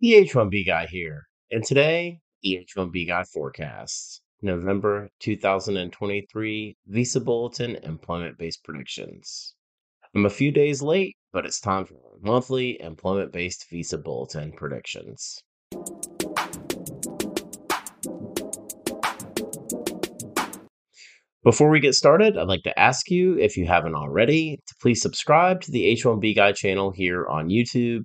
The H1B guy here, and today, the H1B guy forecasts November 2023 Visa Bulletin employment based predictions. I'm a few days late, but it's time for monthly employment based Visa Bulletin predictions. Before we get started, I'd like to ask you, if you haven't already, to please subscribe to the H1B Guy channel here on YouTube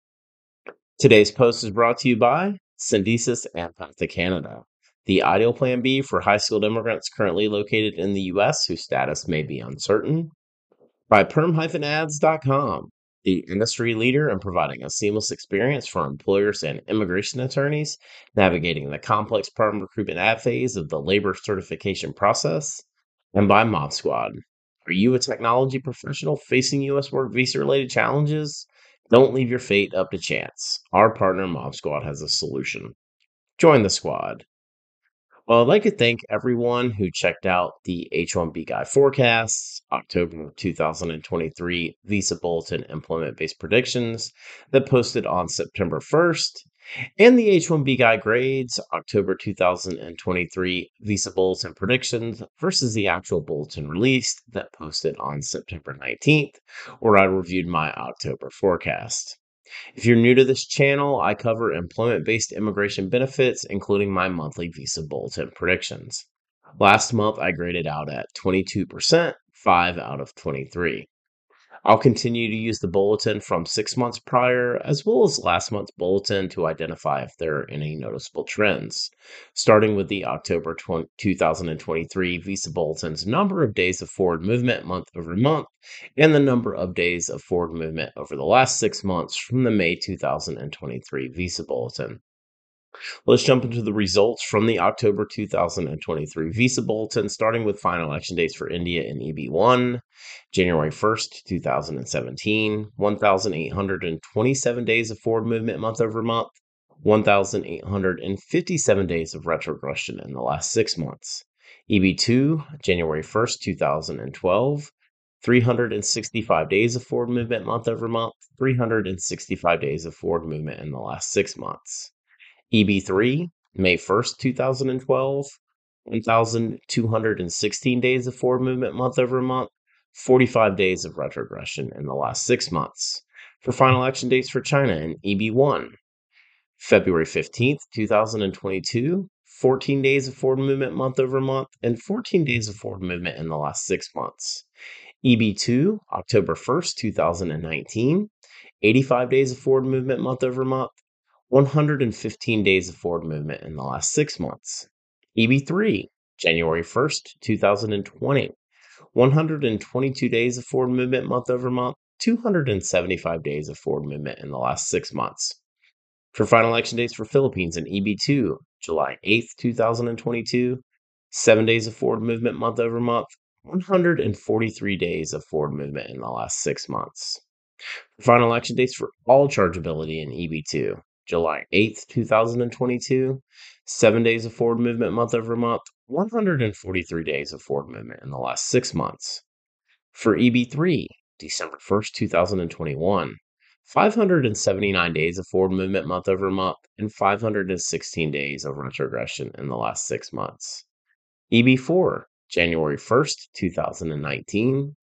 Today's post is brought to you by Syndesus and Path to Canada, the ideal plan B for high skilled immigrants currently located in the U.S. whose status may be uncertain, by perm-ads.com, the industry leader in providing a seamless experience for employers and immigration attorneys navigating the complex perm recruitment ad phase of the labor certification process, and by Mob Squad. Are you a technology professional facing U.S. work visa related challenges? Don't leave your fate up to chance. Our partner Mob Squad has a solution. Join the squad. Well, I'd like to thank everyone who checked out the H1B Guy forecasts, October 2023 Visa Bulletin employment based predictions that posted on September 1st, and the H1B Guy grades, October 2023 Visa Bulletin predictions versus the actual bulletin released that posted on September 19th, where I reviewed my October forecast. If you're new to this channel, I cover employment based immigration benefits, including my monthly Visa Bulletin predictions. Last month, I graded out at 22%, 5 out of 23. I'll continue to use the bulletin from six months prior, as well as last month's bulletin to identify if there are any noticeable trends. Starting with the October 20, 2023 Visa Bulletin's number of days of forward movement month over month, and the number of days of forward movement over the last six months from the May 2023 Visa Bulletin. Let's jump into the results from the October 2023 Visa Bulletin, starting with final action dates for India and EB1. January 1st, 2017, 1,827 days of forward movement month over month, 1,857 days of retrogression in the last six months. EB2, January 1st, 2012, 365 days of forward movement month over month, 365 days of forward movement in the last six months. EB3, May 1st, 2012, 1,216 days of forward movement month over month, 45 days of retrogression in the last six months. For final action dates for China in EB1, February 15th, 2022, 14 days of forward movement month over month, and 14 days of forward movement in the last six months. EB2, October 1st, 2019, 85 days of forward movement month over month, 115 days of forward movement in the last six months. EB3, January 1st, 2020, 122 days of forward movement month over month, 275 days of forward movement in the last six months. For final action dates for Philippines and EB2, July 8th, 2022, 7 days of forward movement month over month, 143 days of forward movement in the last six months. Final action dates for all chargeability in EB2, July 8th, 2022, 7 days of forward movement month over month, 143 days of forward movement in the last 6 months. For EB3, December 1st, 2021, 579 days of forward movement month over month and 516 days of retrogression in the last 6 months. EB4, January 1st, 2019,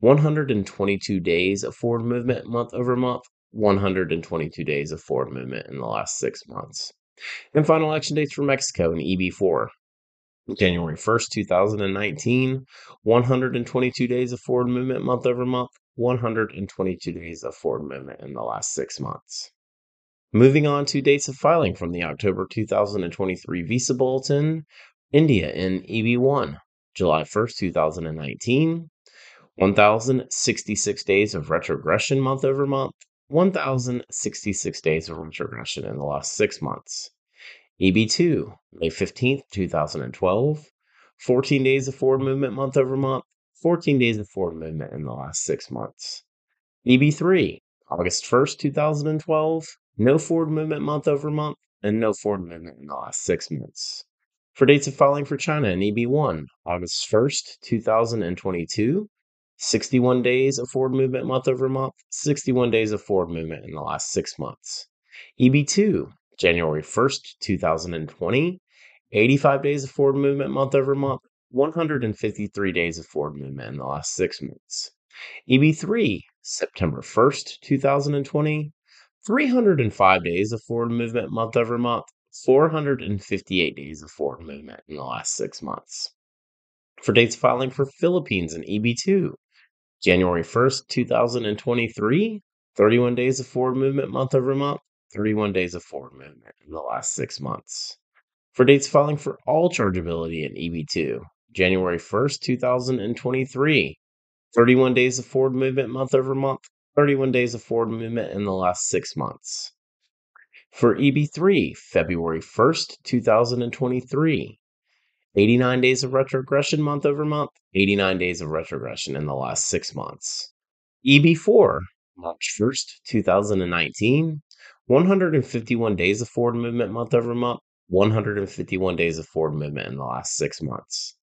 122 days of forward movement month over month 122 days of forward movement in the last six months. And final action dates for Mexico in EB4. January 1st, 2019, 122 days of forward movement month over month, 122 days of forward movement in the last six months. Moving on to dates of filing from the October 2023 Visa Bulletin, India in EB1, July 1st, 2019, 1,066 days of retrogression month over month, 1,066 days of retrogression in the last six months. EB2, May 15th, 2012. 14 days of forward movement month over month, 14 days of forward movement in the last six months. EB3, August 1st, 2012. No forward movement month over month, and no forward movement in the last six months. For dates of filing for China in EB1, August 1st, 2022. 61 days of forward movement month over month, 61 days of forward movement in the last six months. EB2, January 1st, 2020, 85 days of forward movement month over month, 153 days of forward movement in the last six months. EB3, September 1st, 2020, 305 days of forward movement month over month, 458 days of forward movement in the last six months. For dates filing for Philippines and EB2, January 1st, 2023, 31 days of forward movement month over month, 31 days of forward movement in the last six months. For dates filing for all chargeability in EB2, January 1st, 2023, 31 days of forward movement month over month, 31 days of forward movement in the last six months. For EB3, February 1st, 2023, 89 days of retrogression month over month, 89 days of retrogression in the last six months. EB4, March 1st, 2019, 151 days of forward movement month over month, 151 days of forward movement in the last six months.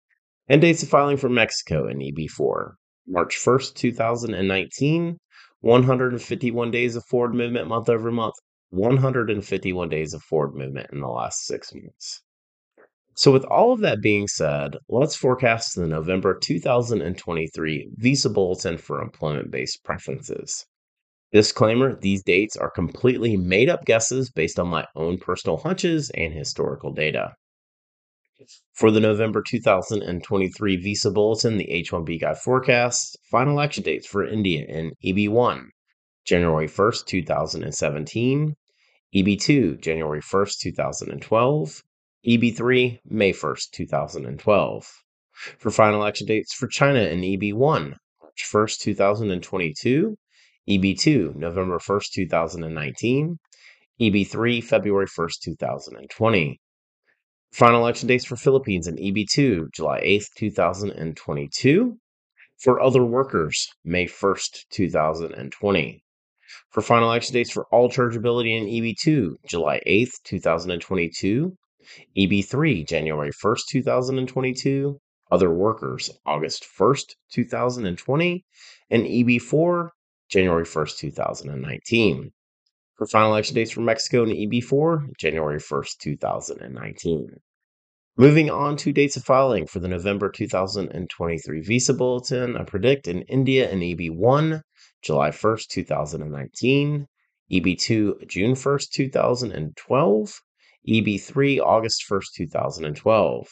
And dates of filing for Mexico in EB4, March 1st, 2019, 151 days of forward movement month over month, 151 days of forward movement in the last six months. So, with all of that being said, let's forecast the November 2023 Visa Bulletin for Employment Based Preferences. Disclaimer these dates are completely made up guesses based on my own personal hunches and historical data. For the November 2023 Visa Bulletin, the H 1B Guy forecasts final action dates for India in EB1, January 1st, 2017, EB2, January 1st, 2012, EB3, May 1st, 2012. For final action dates for China in EB1, March 1st, 2022, EB2, November 1st, 2019, EB3, February 1st, 2020. Final action dates for Philippines in EB2, July 8th, 2022. For other workers, May 1st, 2020. For final action dates for all chargeability in EB2, July 8th, 2022. EB3, January 1st, 2022. Other workers, August 1st, 2020. And EB4, January 1st, 2019. For final action dates for Mexico and EB4, January 1st, 2019. Moving on to dates of filing for the November 2023 Visa Bulletin, I predict in India and EB1, July 1st, 2019, EB2, June 1st, 2012, EB3, August 1st, 2012.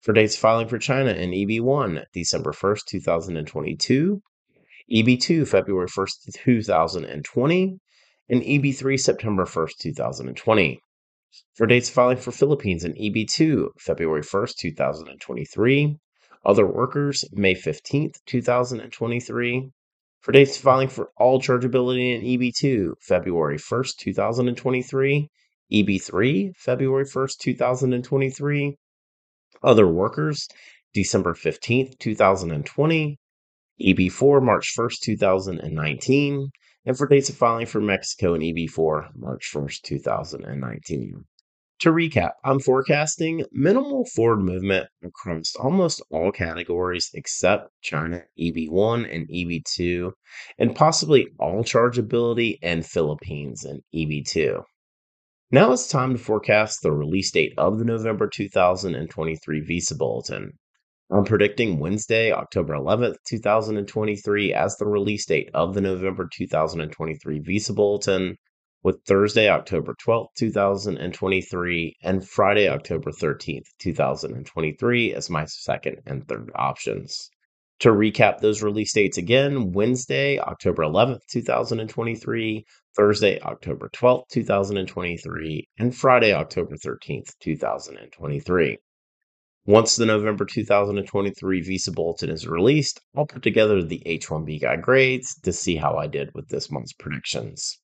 For dates filing for China in EB1, December 1st, 2022, EB2, February 1st, 2020, and EB3, September 1st, 2020. For dates filing for Philippines in EB2, February 1st, 2023, other workers, May 15th, 2023. For dates filing for all chargeability in EB2, February 1st, 2023, EB3, February 1st, 2023. Other workers, December 15th, 2020. EB4, March 1st, 2019. And for dates of filing for Mexico and EB4, March 1st, 2019. To recap, I'm forecasting minimal forward movement across almost all categories except China EB1 and EB2, and possibly all chargeability and Philippines and EB2. Now it's time to forecast the release date of the November 2023 Visa Bulletin. I'm predicting Wednesday, October 11th, 2023, as the release date of the November 2023 Visa Bulletin, with Thursday, October 12th, 2023, and Friday, October 13th, 2023, as my second and third options. To recap those release dates again Wednesday, October 11th, 2023, Thursday, October 12th, 2023, and Friday, October 13th, 2023. Once the November 2023 Visa Bulletin is released, I'll put together the H1B guy grades to see how I did with this month's predictions.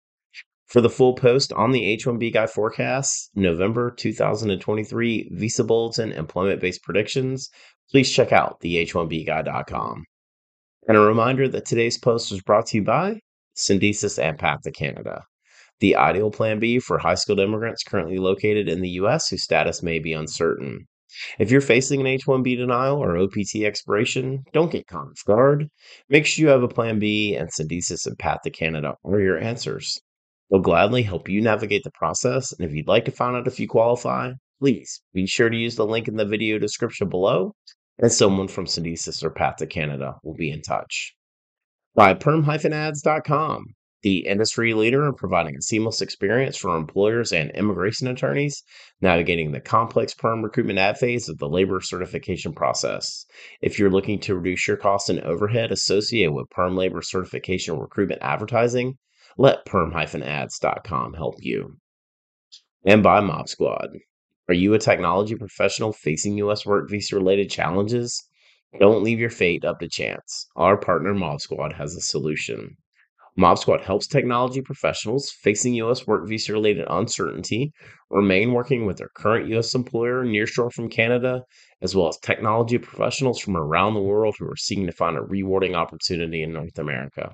For the full post on the H-1B guy forecast, November 2023 visa bulletin employment-based predictions, please check out the h1bguy.com. And a reminder that today's post was brought to you by Syndesus and Path to Canada, the ideal plan B for high skilled immigrants currently located in the U.S. whose status may be uncertain. If you're facing an H 1B denial or OPT expiration, don't get caught off guard. Make sure you have a plan B, and Syndesus and Path to Canada are your answers. They'll gladly help you navigate the process, and if you'd like to find out if you qualify, please be sure to use the link in the video description below, and someone from Syndesus or Path to Canada will be in touch. By perm-ads.com, the industry leader in providing a seamless experience for employers and immigration attorneys, navigating the complex perm recruitment ad phase of the labor certification process. If you're looking to reduce your costs and overhead associated with perm labor certification recruitment advertising, let perm-ads.com help you. And by Mob Squad. Are you a technology professional facing U.S. work visa related challenges? Don't leave your fate up to chance. Our partner Mob Squad has a solution. Mob Squad helps technology professionals facing U.S. work visa related uncertainty remain working with their current U.S. employer nearshore from Canada, as well as technology professionals from around the world who are seeking to find a rewarding opportunity in North America.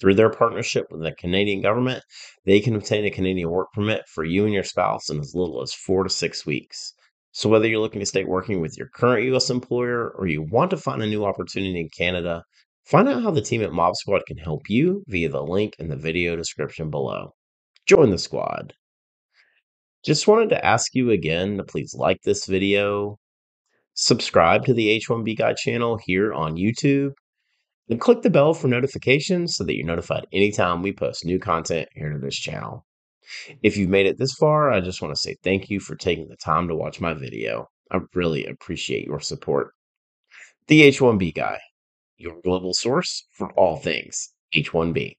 Through their partnership with the Canadian government, they can obtain a Canadian work permit for you and your spouse in as little as four to six weeks. So, whether you're looking to stay working with your current U.S. employer or you want to find a new opportunity in Canada, Find out how the team at Mob Squad can help you via the link in the video description below. Join the squad. Just wanted to ask you again to please like this video, subscribe to the H1B Guy channel here on YouTube, and click the bell for notifications so that you're notified anytime we post new content here to this channel. If you've made it this far, I just want to say thank you for taking the time to watch my video. I really appreciate your support. The H1B Guy your global source for all things H1B.